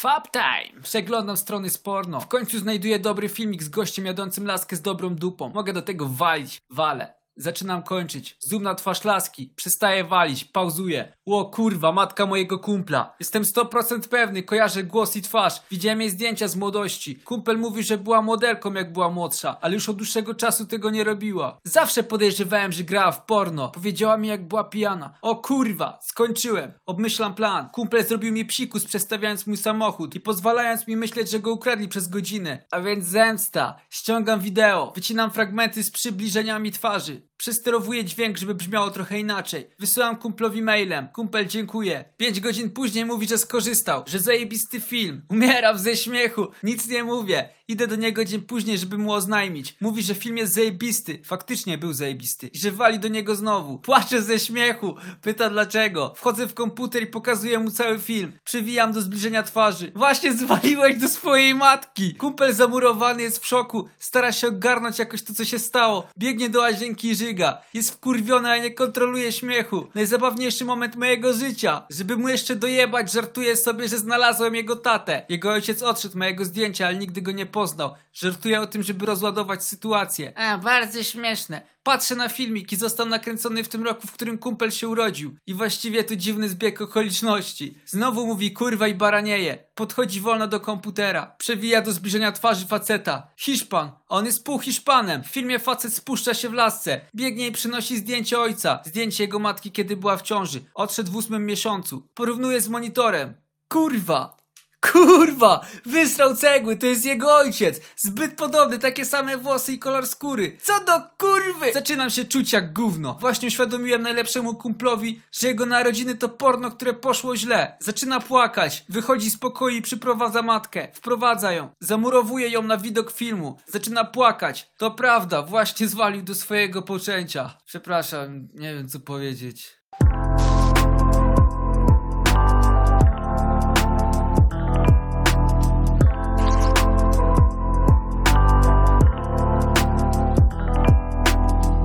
Fab time! Przeglądam strony z porno. W końcu znajduję dobry filmik z gościem jadącym laskę z dobrą dupą. Mogę do tego walić. Walę. Zaczynam kończyć. Zoom na twarz laski. Przestaję walić. Pauzuję. Ło kurwa, matka mojego kumpla. Jestem 100% pewny, kojarzę głos i twarz. Widziałem jej zdjęcia z młodości. Kumpel mówi, że była modelką jak była młodsza, ale już od dłuższego czasu tego nie robiła. Zawsze podejrzewałem, że grała w porno. Powiedziała mi jak była pijana. O kurwa, skończyłem. Obmyślam plan. Kumpel zrobił mi psikus przestawiając mój samochód i pozwalając mi myśleć, że go ukradli przez godzinę. A więc zemsta. Ściągam wideo, wycinam fragmenty z przybliżeniami twarzy. Przesterowuję dźwięk, żeby brzmiało trochę inaczej. Wysyłam kumplowi mailem. Kumpel dziękuję. Pięć godzin później mówi, że skorzystał, że zajebisty film. Umieram ze śmiechu. Nic nie mówię. Idę do niego dzień później, żeby mu oznajmić. Mówi, że film jest zajebisty. Faktycznie był zajebisty. I że wali do niego znowu. Płaczę ze śmiechu. Pyta dlaczego. Wchodzę w komputer i pokazuję mu cały film. Przywijam do zbliżenia twarzy. Właśnie zwaliłeś do swojej matki. Kumpel zamurowany jest w szoku. Stara się ogarnąć jakoś to, co się stało. Biegnie do łazienki i żyga. Jest wkurwiony, a nie kontroluje śmiechu. Najzabawniejszy moment mojego życia. Żeby mu jeszcze dojebać, żartuję sobie, że znalazłem jego tatę. Jego ojciec odszedł mojego zdjęcia, ale nigdy go nie poznał. Żartuję o tym, żeby rozładować sytuację. A, bardzo śmieszne. Patrzę na filmik i został nakręcony w tym roku, w którym kumpel się urodził. I właściwie to dziwny zbieg okoliczności. Znowu mówi kurwa i baranieje. Podchodzi wolno do komputera. Przewija do zbliżenia twarzy faceta. Hiszpan. On jest pół Hiszpanem. W filmie facet spuszcza się w lasce. Biegnie i przynosi zdjęcie ojca. Zdjęcie jego matki, kiedy była w ciąży. Odszedł w ósmym miesiącu. Porównuje z monitorem. Kurwa! Kurwa! Wysrał cegły, to jest jego ojciec! Zbyt podobny, takie same włosy i kolor skóry. Co do kurwy! Zaczynam się czuć jak gówno. Właśnie uświadomiłem najlepszemu kumplowi, że jego narodziny to porno, które poszło źle. Zaczyna płakać. Wychodzi z pokoju i przyprowadza matkę. Wprowadza ją. Zamurowuje ją na widok filmu. Zaczyna płakać. To prawda, właśnie zwalił do swojego poczęcia. Przepraszam, nie wiem co powiedzieć.